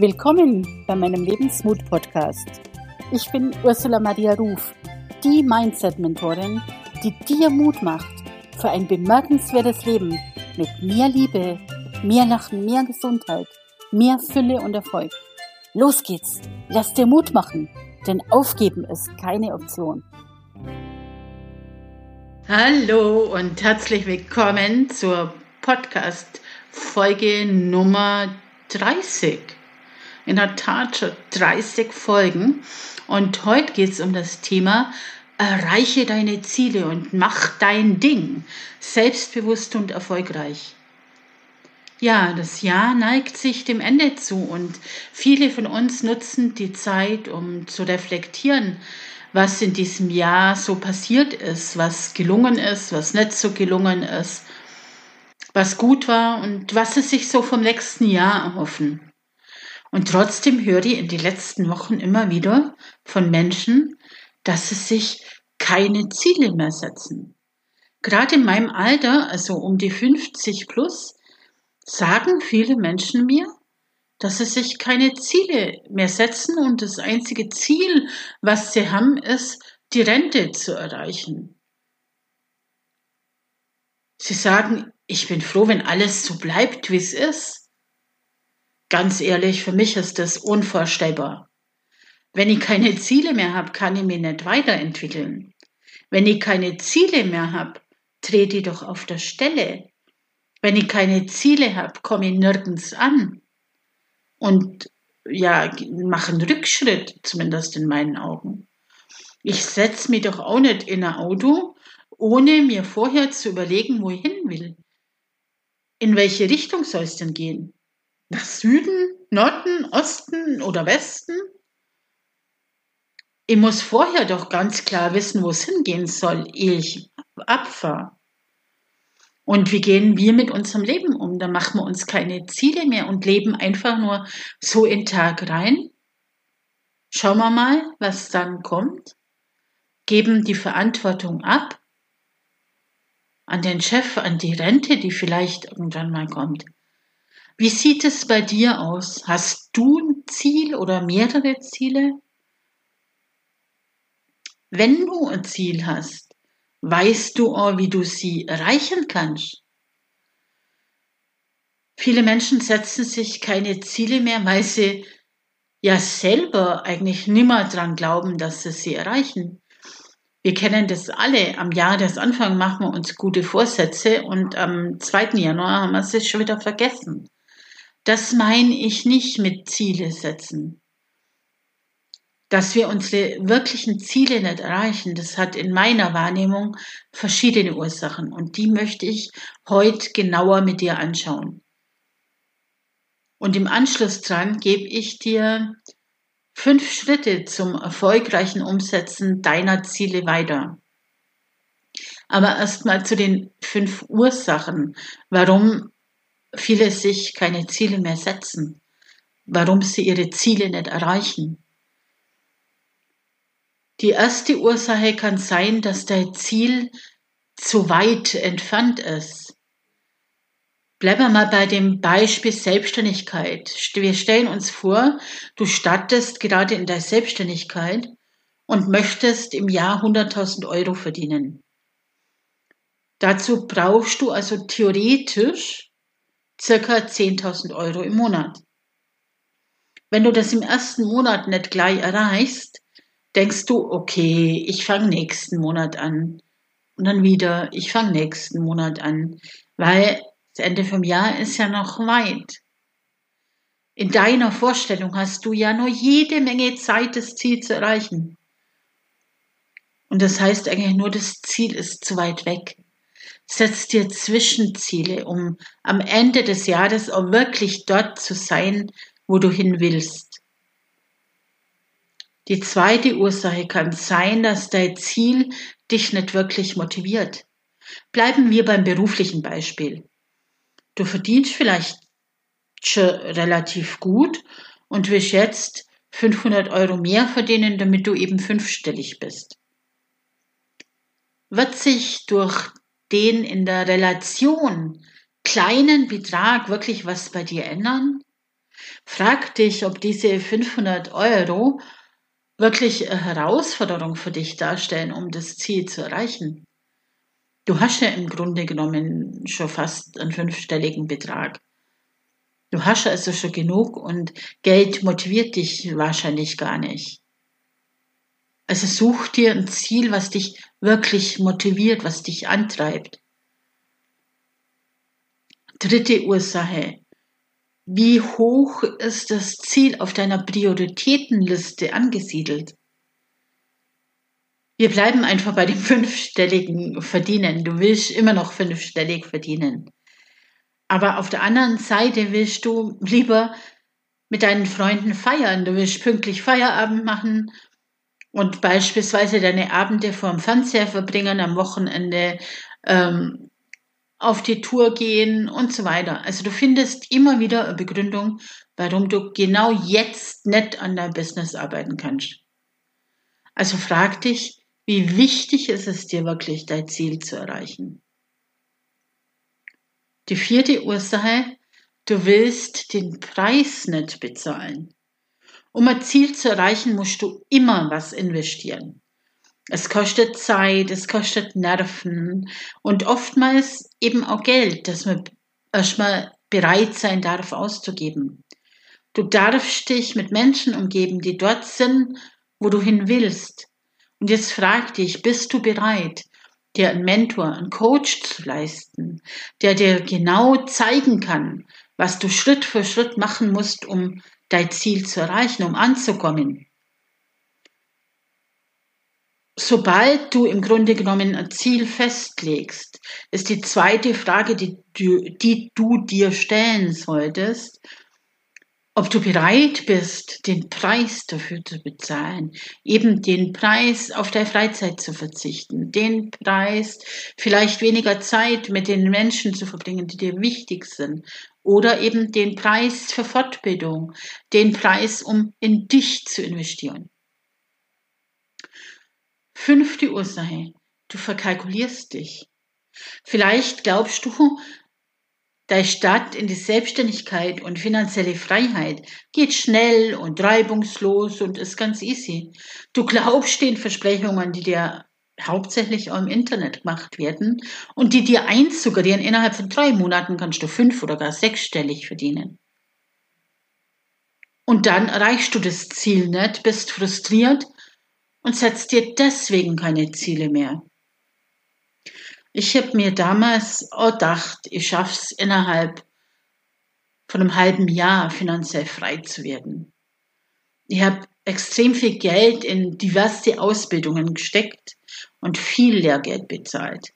Willkommen bei meinem Lebensmut-Podcast. Ich bin Ursula Maria Ruf, die Mindset-Mentorin, die dir Mut macht für ein bemerkenswertes Leben mit mehr Liebe, mehr Lachen, mehr Gesundheit, mehr Fülle und Erfolg. Los geht's, lass dir Mut machen, denn aufgeben ist keine Option. Hallo und herzlich willkommen zur Podcast-Folge Nummer 30 in der Tat schon 30 Folgen. Und heute geht es um das Thema Erreiche deine Ziele und mach dein Ding. Selbstbewusst und erfolgreich. Ja, das Jahr neigt sich dem Ende zu und viele von uns nutzen die Zeit, um zu reflektieren, was in diesem Jahr so passiert ist, was gelungen ist, was nicht so gelungen ist, was gut war und was sie sich so vom nächsten Jahr erhoffen. Und trotzdem höre ich in den letzten Wochen immer wieder von Menschen, dass sie sich keine Ziele mehr setzen. Gerade in meinem Alter, also um die 50 plus, sagen viele Menschen mir, dass sie sich keine Ziele mehr setzen und das einzige Ziel, was sie haben, ist, die Rente zu erreichen. Sie sagen, ich bin froh, wenn alles so bleibt, wie es ist. Ganz ehrlich, für mich ist das unvorstellbar. Wenn ich keine Ziele mehr habe, kann ich mich nicht weiterentwickeln. Wenn ich keine Ziele mehr habe, trete ich doch auf der Stelle. Wenn ich keine Ziele habe, komme ich nirgends an. Und ja, mache einen Rückschritt, zumindest in meinen Augen. Ich setze mich doch auch nicht in ein Auto, ohne mir vorher zu überlegen, wo ich hin will. In welche Richtung soll es denn gehen? Nach Süden, Norden, Osten oder Westen? Ich muss vorher doch ganz klar wissen, wo es hingehen soll, ehe ich abfahre. Und wie gehen wir mit unserem Leben um? Da machen wir uns keine Ziele mehr und leben einfach nur so in den Tag rein. Schauen wir mal, was dann kommt. Geben die Verantwortung ab an den Chef, an die Rente, die vielleicht irgendwann mal kommt. Wie sieht es bei dir aus? Hast du ein Ziel oder mehrere Ziele? Wenn du ein Ziel hast, weißt du auch, wie du sie erreichen kannst. Viele Menschen setzen sich keine Ziele mehr, weil sie ja selber eigentlich nimmer dran glauben, dass sie sie erreichen. Wir kennen das alle. Am Jahresanfang machen wir uns gute Vorsätze und am 2. Januar haben wir sie schon wieder vergessen. Das meine ich nicht mit Ziele setzen. Dass wir unsere wirklichen Ziele nicht erreichen, das hat in meiner Wahrnehmung verschiedene Ursachen und die möchte ich heute genauer mit dir anschauen. Und im Anschluss dran gebe ich dir fünf Schritte zum erfolgreichen Umsetzen deiner Ziele weiter. Aber erstmal zu den fünf Ursachen, warum viele sich keine Ziele mehr setzen, warum sie ihre Ziele nicht erreichen. Die erste Ursache kann sein, dass dein Ziel zu weit entfernt ist. Bleiben wir mal bei dem Beispiel Selbstständigkeit. Wir stellen uns vor, du startest gerade in der Selbstständigkeit und möchtest im Jahr 100.000 Euro verdienen. Dazu brauchst du also theoretisch circa 10.000 Euro im Monat. Wenn du das im ersten Monat nicht gleich erreichst, denkst du, okay, ich fange nächsten Monat an. Und dann wieder, ich fange nächsten Monat an, weil das Ende vom Jahr ist ja noch weit. In deiner Vorstellung hast du ja nur jede Menge Zeit, das Ziel zu erreichen. Und das heißt eigentlich nur, das Ziel ist zu weit weg. Setz dir Zwischenziele, um am Ende des Jahres auch wirklich dort zu sein, wo du hin willst. Die zweite Ursache kann sein, dass dein Ziel dich nicht wirklich motiviert. Bleiben wir beim beruflichen Beispiel. Du verdienst vielleicht schon relativ gut und willst jetzt 500 Euro mehr verdienen, damit du eben fünfstellig bist. Wird sich durch den in der Relation kleinen Betrag wirklich was bei dir ändern? Frag dich, ob diese 500 Euro wirklich eine Herausforderung für dich darstellen, um das Ziel zu erreichen. Du hast ja im Grunde genommen schon fast einen fünfstelligen Betrag. Du hast also schon genug und Geld motiviert dich wahrscheinlich gar nicht. Also such dir ein Ziel, was dich wirklich motiviert, was dich antreibt. Dritte Ursache. Wie hoch ist das Ziel auf deiner Prioritätenliste angesiedelt? Wir bleiben einfach bei dem fünfstelligen Verdienen. Du willst immer noch fünfstellig verdienen. Aber auf der anderen Seite willst du lieber mit deinen Freunden feiern. Du willst pünktlich Feierabend machen und beispielsweise deine Abende vorm Fernseher verbringen, am Wochenende ähm, auf die Tour gehen und so weiter. Also du findest immer wieder eine Begründung, warum du genau jetzt nicht an deinem Business arbeiten kannst. Also frag dich, wie wichtig ist es dir wirklich, dein Ziel zu erreichen? Die vierte Ursache, du willst den Preis nicht bezahlen. Um ein Ziel zu erreichen, musst du immer was investieren. Es kostet Zeit, es kostet Nerven und oftmals eben auch Geld, das man erstmal bereit sein darf auszugeben. Du darfst dich mit Menschen umgeben, die dort sind, wo du hin willst. Und jetzt frag dich, bist du bereit, dir einen Mentor, einen Coach zu leisten, der dir genau zeigen kann, was du Schritt für Schritt machen musst, um dein Ziel zu erreichen, um anzukommen? sobald du im Grunde genommen ein Ziel festlegst, ist die zweite Frage, die du, die du dir stellen solltest, ob du bereit bist, den Preis dafür zu bezahlen, eben den Preis auf deine Freizeit zu verzichten, den Preis vielleicht weniger Zeit mit den Menschen zu verbringen, die dir wichtig sind, oder eben den Preis für Fortbildung, den Preis, um in dich zu investieren. Fünfte Ursache. Du verkalkulierst dich. Vielleicht glaubst du, dein Start in die Selbstständigkeit und finanzielle Freiheit geht schnell und reibungslos und ist ganz easy. Du glaubst den Versprechungen, die dir hauptsächlich im Internet gemacht werden und die dir einsuggerieren, innerhalb von drei Monaten kannst du fünf oder gar sechsstellig verdienen. Und dann erreichst du das Ziel nicht, bist frustriert und setzt dir deswegen keine Ziele mehr. Ich habe mir damals auch gedacht, ich schaff's innerhalb von einem halben Jahr finanziell frei zu werden. Ich habe extrem viel Geld in diverse Ausbildungen gesteckt und viel Lehrgeld bezahlt.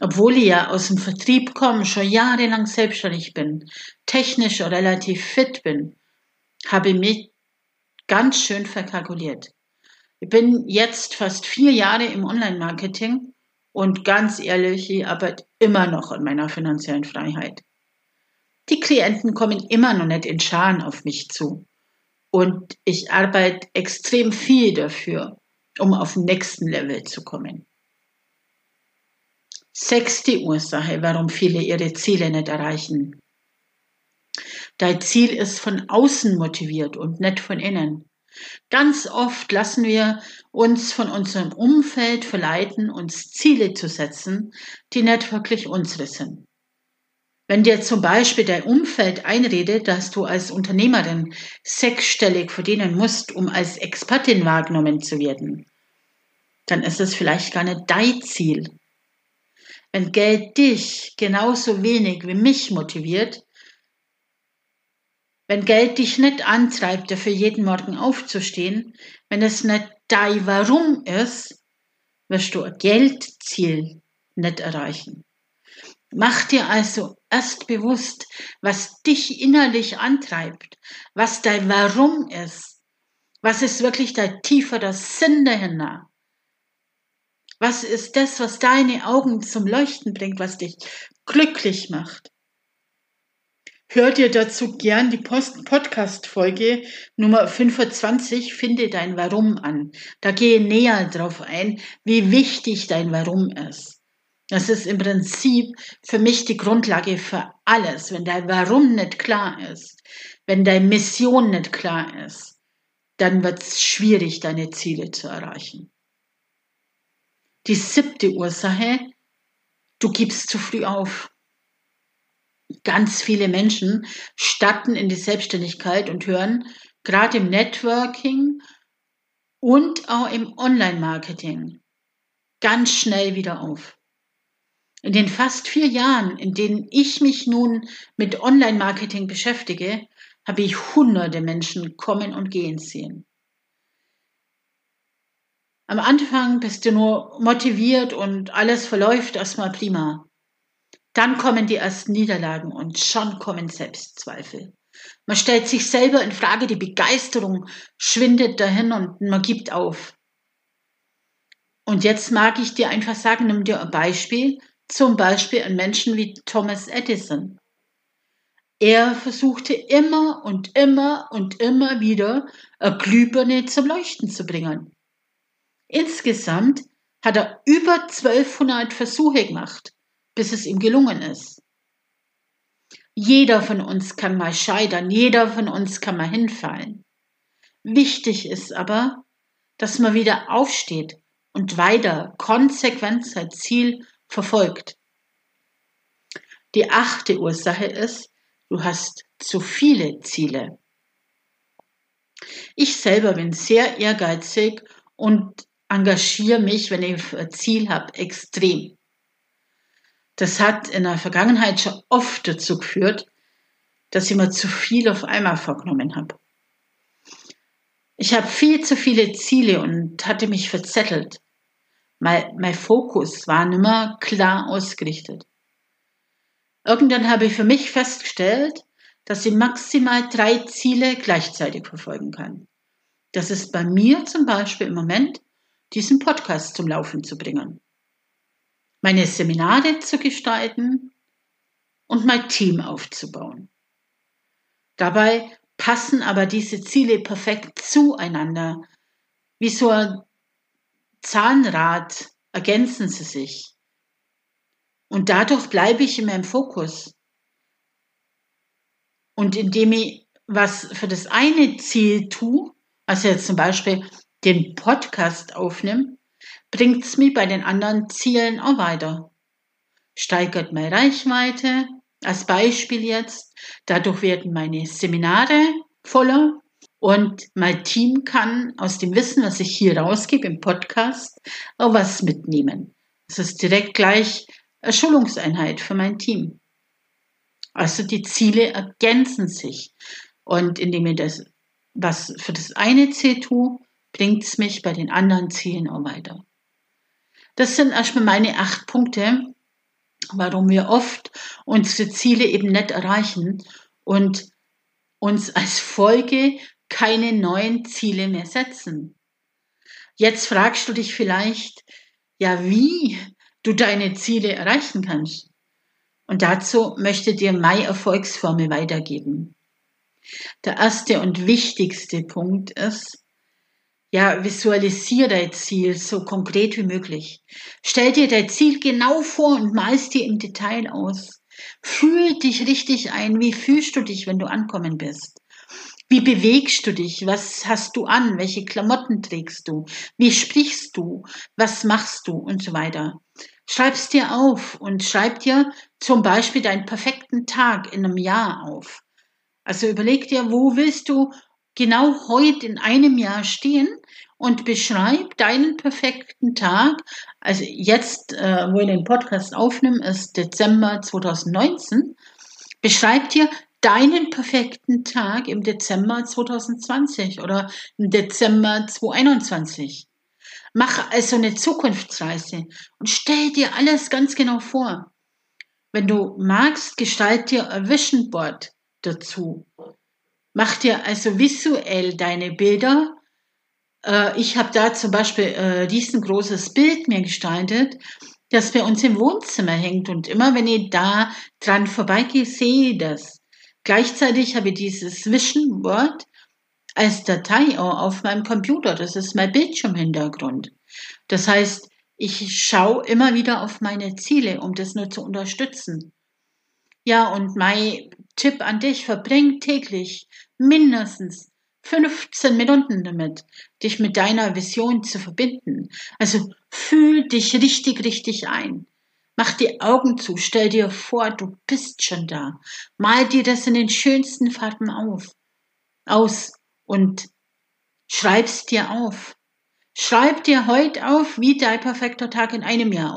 Obwohl ich ja aus dem Vertrieb komme, schon jahrelang selbstständig bin, technisch relativ fit bin, habe ich mich ganz schön verkalkuliert. Ich bin jetzt fast vier Jahre im Online-Marketing und ganz ehrlich, ich arbeite immer noch an meiner finanziellen Freiheit. Die Klienten kommen immer noch nicht in Scharen auf mich zu. Und ich arbeite extrem viel dafür, um auf den nächsten Level zu kommen. Sechste Ursache, warum viele ihre Ziele nicht erreichen. Dein Ziel ist von außen motiviert und nicht von innen. Ganz oft lassen wir uns von unserem Umfeld verleiten, uns Ziele zu setzen, die nicht wirklich unsere sind. Wenn dir zum Beispiel dein Umfeld einredet, dass du als Unternehmerin sechsstellig verdienen musst, um als Expertin wahrgenommen zu werden, dann ist es vielleicht gar nicht dein Ziel. Wenn Geld dich genauso wenig wie mich motiviert, wenn Geld dich nicht antreibt, dafür jeden Morgen aufzustehen, wenn es nicht dein Warum ist, wirst du ein Geldziel nicht erreichen. Mach dir also erst bewusst, was dich innerlich antreibt, was dein Warum ist, was ist wirklich dein tieferer Sinn dahinter. Was ist das, was deine Augen zum Leuchten bringt, was dich glücklich macht? Hör dir dazu gern die Podcast-Folge Nummer 25, Finde dein Warum an. Da gehe näher drauf ein, wie wichtig dein Warum ist. Das ist im Prinzip für mich die Grundlage für alles. Wenn dein Warum nicht klar ist, wenn deine Mission nicht klar ist, dann wird es schwierig, deine Ziele zu erreichen. Die siebte Ursache, du gibst zu früh auf. Ganz viele Menschen starten in die Selbstständigkeit und hören gerade im Networking und auch im Online-Marketing ganz schnell wieder auf. In den fast vier Jahren, in denen ich mich nun mit Online-Marketing beschäftige, habe ich hunderte Menschen kommen und gehen sehen. Am Anfang bist du nur motiviert und alles verläuft erstmal prima. Dann kommen die ersten Niederlagen und schon kommen Selbstzweifel. Man stellt sich selber in Frage, die Begeisterung schwindet dahin und man gibt auf. Und jetzt mag ich dir einfach sagen, nimm dir ein Beispiel, zum Beispiel an Menschen wie Thomas Edison. Er versuchte immer und immer und immer wieder eine Glühbirne zum Leuchten zu bringen. Insgesamt hat er über 1200 Versuche gemacht bis es ihm gelungen ist. Jeder von uns kann mal scheitern, jeder von uns kann mal hinfallen. Wichtig ist aber, dass man wieder aufsteht und weiter konsequent sein Ziel verfolgt. Die achte Ursache ist, du hast zu viele Ziele. Ich selber bin sehr ehrgeizig und engagiere mich, wenn ich ein Ziel habe, extrem. Das hat in der Vergangenheit schon oft dazu geführt, dass ich mir zu viel auf einmal vorgenommen habe. Ich habe viel zu viele Ziele und hatte mich verzettelt. Mein, mein Fokus war nicht mehr klar ausgerichtet. Irgendwann habe ich für mich festgestellt, dass ich maximal drei Ziele gleichzeitig verfolgen kann. Das ist bei mir zum Beispiel im Moment, diesen Podcast zum Laufen zu bringen meine Seminare zu gestalten und mein Team aufzubauen. Dabei passen aber diese Ziele perfekt zueinander. Wie so ein Zahnrad ergänzen sie sich. Und dadurch bleibe ich in meinem Fokus. Und indem ich was für das eine Ziel tue, also jetzt zum Beispiel den Podcast aufnehme, bringt es mich bei den anderen Zielen auch weiter. Steigert meine Reichweite, als Beispiel jetzt, dadurch werden meine Seminare voller und mein Team kann aus dem Wissen, was ich hier rausgebe im Podcast, auch was mitnehmen. Das ist direkt gleich eine Schulungseinheit für mein Team. Also die Ziele ergänzen sich. Und indem ich das, was für das eine Ziel tue, bringt es mich bei den anderen Zielen auch weiter. Das sind erstmal meine acht Punkte, warum wir oft unsere Ziele eben nicht erreichen und uns als Folge keine neuen Ziele mehr setzen. Jetzt fragst du dich vielleicht, ja, wie du deine Ziele erreichen kannst. Und dazu möchte dir meine Erfolgsformel weitergeben. Der erste und wichtigste Punkt ist, ja, visualisier dein Ziel so konkret wie möglich. Stell dir dein Ziel genau vor und malst dir im Detail aus. Fühl dich richtig ein. Wie fühlst du dich, wenn du ankommen bist? Wie bewegst du dich? Was hast du an? Welche Klamotten trägst du? Wie sprichst du? Was machst du? Und so weiter. Schreib's dir auf und schreib dir zum Beispiel deinen perfekten Tag in einem Jahr auf. Also überleg dir, wo willst du genau heute in einem Jahr stehen und beschreib deinen perfekten Tag. Also jetzt, äh, wo ich den Podcast aufnehme, ist Dezember 2019. Beschreib dir deinen perfekten Tag im Dezember 2020 oder im Dezember 2021. Mach also eine Zukunftsreise und stell dir alles ganz genau vor. Wenn du magst, gestalt dir ein Vision Board dazu. Mach dir also visuell deine Bilder äh, ich habe da zum Beispiel äh, riesengroßes Bild mir gestaltet, das bei uns im Wohnzimmer hängt. Und immer wenn ich da dran vorbeigehe, sehe ich das. Gleichzeitig habe ich dieses Vision Board als Datei auf meinem Computer. Das ist mein Bildschirmhintergrund. Das heißt, Ich schaue immer wieder auf meine Ziele, um das nur zu unterstützen. Ja, und mein Tipp an dich, verbring täglich mindestens 15 Minuten damit, dich mit deiner Vision zu verbinden. Also fühl dich richtig, richtig ein. Mach die Augen zu, stell dir vor, du bist schon da. Mal dir das in den schönsten Farben auf, aus und schreib's dir auf. Schreib dir heute auf, wie dein perfekter Tag in einem Jahr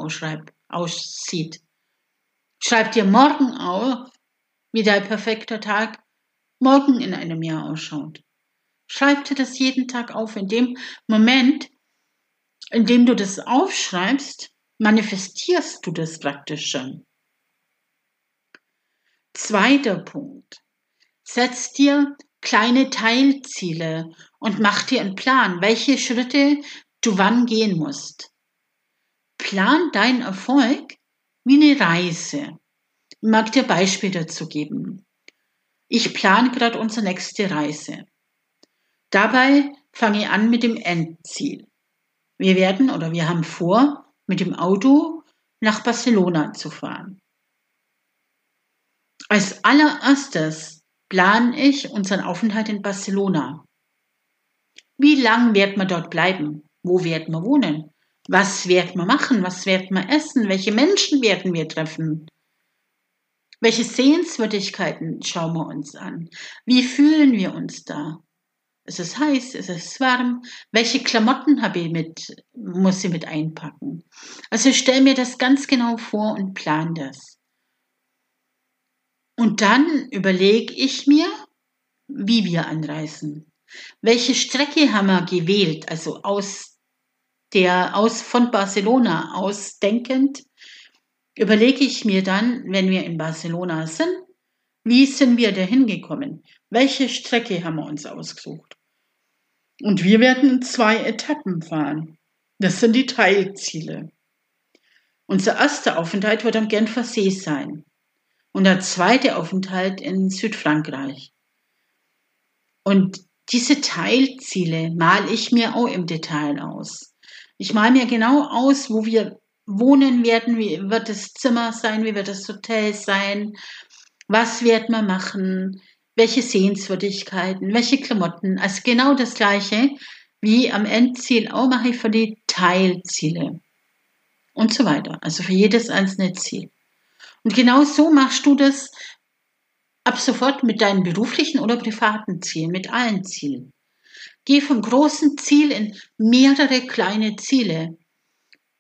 aussieht. Schreib dir morgen auf, wie dein perfekter Tag morgen in einem Jahr ausschaut. Schreib dir das jeden Tag auf. In dem Moment, in dem du das aufschreibst, manifestierst du das praktisch schon. Zweiter Punkt. Setz dir kleine Teilziele und mach dir einen Plan, welche Schritte du wann gehen musst. Plan deinen Erfolg wie eine Reise. Mag dir Beispiele dazu geben. Ich plane gerade unsere nächste Reise. Dabei fange ich an mit dem Endziel. Wir werden oder wir haben vor, mit dem Auto nach Barcelona zu fahren. Als allererstes plane ich unseren Aufenthalt in Barcelona. Wie lang wird man dort bleiben? Wo wird man wohnen? Was wird man machen? Was wird man essen? Welche Menschen werden wir treffen? Welche Sehenswürdigkeiten schauen wir uns an? Wie fühlen wir uns da? Ist es heiß? Ist es warm? Welche Klamotten habe ich mit, muss ich mit einpacken? Also ich stelle mir das ganz genau vor und plan das. Und dann überlege ich mir, wie wir anreisen. Welche Strecke haben wir gewählt? Also aus der, aus, von Barcelona ausdenkend, überlege ich mir dann, wenn wir in Barcelona sind, wie sind wir da hingekommen? Welche Strecke haben wir uns ausgesucht? Und wir werden zwei Etappen fahren. Das sind die Teilziele. Unser erster Aufenthalt wird am Genfer See sein und der zweite Aufenthalt in Südfrankreich. Und diese Teilziele male ich mir auch im Detail aus. Ich male mir genau aus, wo wir wohnen werden, wie wird das Zimmer sein, wie wird das Hotel sein, was wird man machen, welche Sehenswürdigkeiten, welche Klamotten. Also genau das Gleiche wie am Endziel auch mache ich für die Teilziele und so weiter. Also für jedes einzelne Ziel. Und genau so machst du das ab sofort mit deinen beruflichen oder privaten Zielen, mit allen Zielen. Geh vom großen Ziel in mehrere kleine Ziele.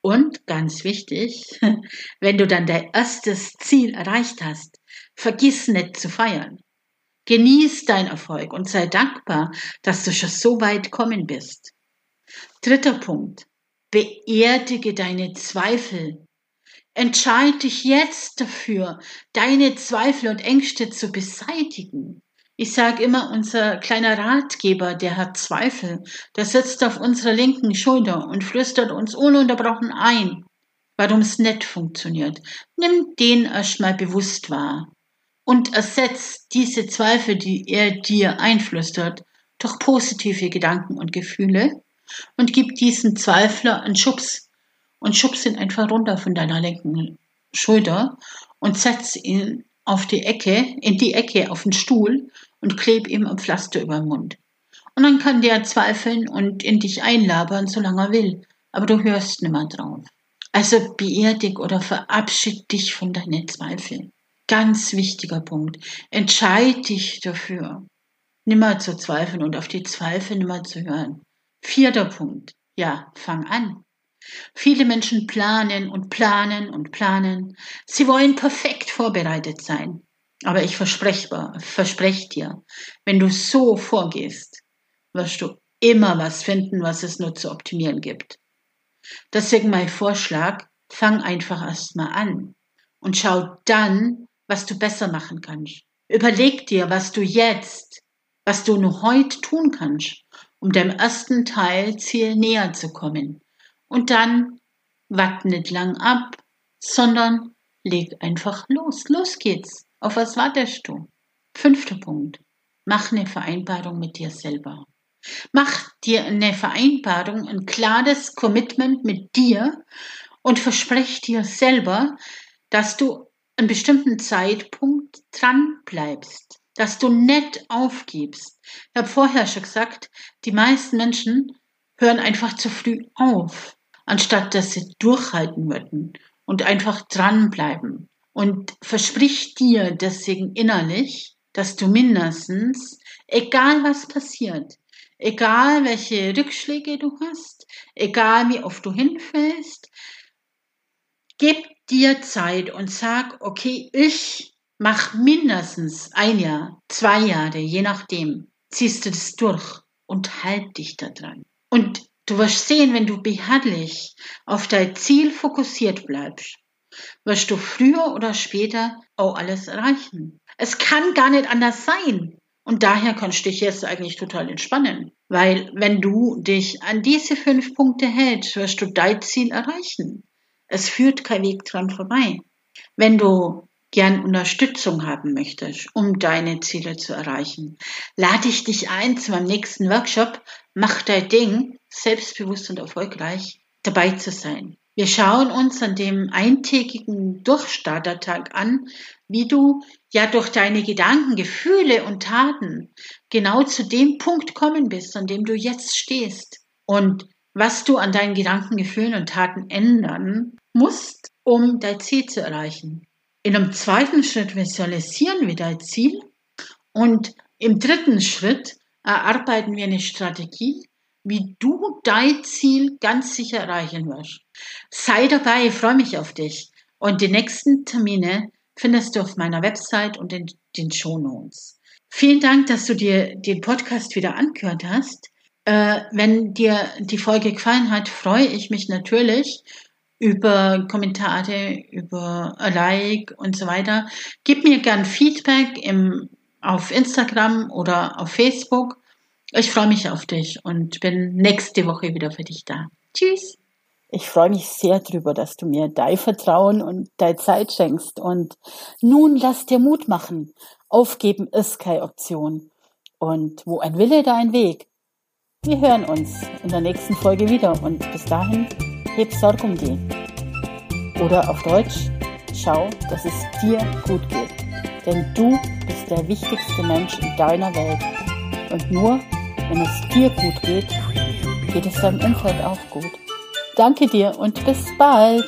Und ganz wichtig, wenn du dann dein erstes Ziel erreicht hast, vergiss nicht zu feiern. Genieß dein Erfolg und sei dankbar, dass du schon so weit kommen bist. Dritter Punkt. Beerdige deine Zweifel. Entscheide dich jetzt dafür, deine Zweifel und Ängste zu beseitigen. Ich sage immer, unser kleiner Ratgeber, der hat Zweifel, der sitzt auf unserer linken Schulter und flüstert uns ununterbrochen ein, warum es nicht funktioniert. Nimm den erstmal bewusst wahr und ersetzt diese Zweifel, die er dir einflüstert, durch positive Gedanken und Gefühle und gib diesen Zweifler einen Schubs und schubs ihn einfach runter von deiner linken Schulter und setz ihn auf die Ecke, in die Ecke auf den Stuhl und kleb ihm ein Pflaster über den Mund. Und dann kann der zweifeln und in dich einlabern, solange er will, aber du hörst nimmer drauf. Also beerdig oder verabschied dich von deinen Zweifeln. Ganz wichtiger Punkt. Entscheid dich dafür, nimmer zu zweifeln und auf die Zweifel nimmer zu hören. Vierter Punkt. Ja, fang an. Viele Menschen planen und planen und planen. Sie wollen perfekt vorbereitet sein. Aber ich verspreche, verspreche dir, wenn du so vorgehst, wirst du immer was finden, was es nur zu optimieren gibt. Deswegen mein Vorschlag, fang einfach erstmal an und schau dann, was du besser machen kannst. Überleg dir, was du jetzt, was du nur heute tun kannst, um deinem ersten Teilziel näher zu kommen. Und dann wart nicht lang ab, sondern leg einfach los. Los geht's. Auf was wartest du? Fünfter Punkt. Mach eine Vereinbarung mit dir selber. Mach dir eine Vereinbarung, ein klares Commitment mit dir und versprech dir selber, dass du einen bestimmten Zeitpunkt dran bleibst, dass du nicht aufgibst. Ich habe vorher schon gesagt, die meisten Menschen hören einfach zu früh auf, anstatt dass sie durchhalten würden und einfach dranbleiben. Und versprich dir deswegen innerlich, dass du mindestens, egal was passiert, egal welche Rückschläge du hast, egal wie oft du hinfällst, gib dir Zeit und sag, okay, ich mach mindestens ein Jahr, zwei Jahre, je nachdem, ziehst du das durch und halt dich da dran. Und du wirst sehen, wenn du beharrlich auf dein Ziel fokussiert bleibst, wirst du früher oder später auch alles erreichen. Es kann gar nicht anders sein. Und daher kannst du dich jetzt eigentlich total entspannen. Weil wenn du dich an diese fünf Punkte hältst, wirst du dein Ziel erreichen. Es führt kein Weg dran vorbei. Wenn du gern Unterstützung haben möchtest, um deine Ziele zu erreichen, lade ich dich ein zu meinem nächsten Workshop Mach dein Ding, selbstbewusst und erfolgreich dabei zu sein. Wir schauen uns an dem eintägigen Durchstartertag an, wie du ja durch deine Gedanken, Gefühle und Taten genau zu dem Punkt kommen bist, an dem du jetzt stehst. Und was du an deinen Gedanken, Gefühlen und Taten ändern musst, um dein Ziel zu erreichen. In einem zweiten Schritt visualisieren wir dein Ziel und im dritten Schritt erarbeiten wir eine Strategie, wie du dein Ziel ganz sicher erreichen wirst. Sei dabei, ich freue mich auf dich. Und die nächsten Termine findest du auf meiner Website und in den Shownotes. Vielen Dank, dass du dir den Podcast wieder angehört hast. Äh, wenn dir die Folge gefallen hat, freue ich mich natürlich über Kommentare, über Like und so weiter. Gib mir gern Feedback im, auf Instagram oder auf Facebook. Ich freue mich auf dich und bin nächste Woche wieder für dich da. Tschüss. Ich freue mich sehr drüber, dass du mir dein Vertrauen und deine Zeit schenkst. Und nun lass dir Mut machen. Aufgeben ist keine Option. Und wo ein Wille, da ein Weg. Wir hören uns in der nächsten Folge wieder und bis dahin heb Sorge um die. Oder auf Deutsch, schau, dass es dir gut geht. Denn du bist der wichtigste Mensch in deiner Welt. Und nur wenn es dir gut geht, geht es deinem Umfeld auch gut. Danke dir und bis bald.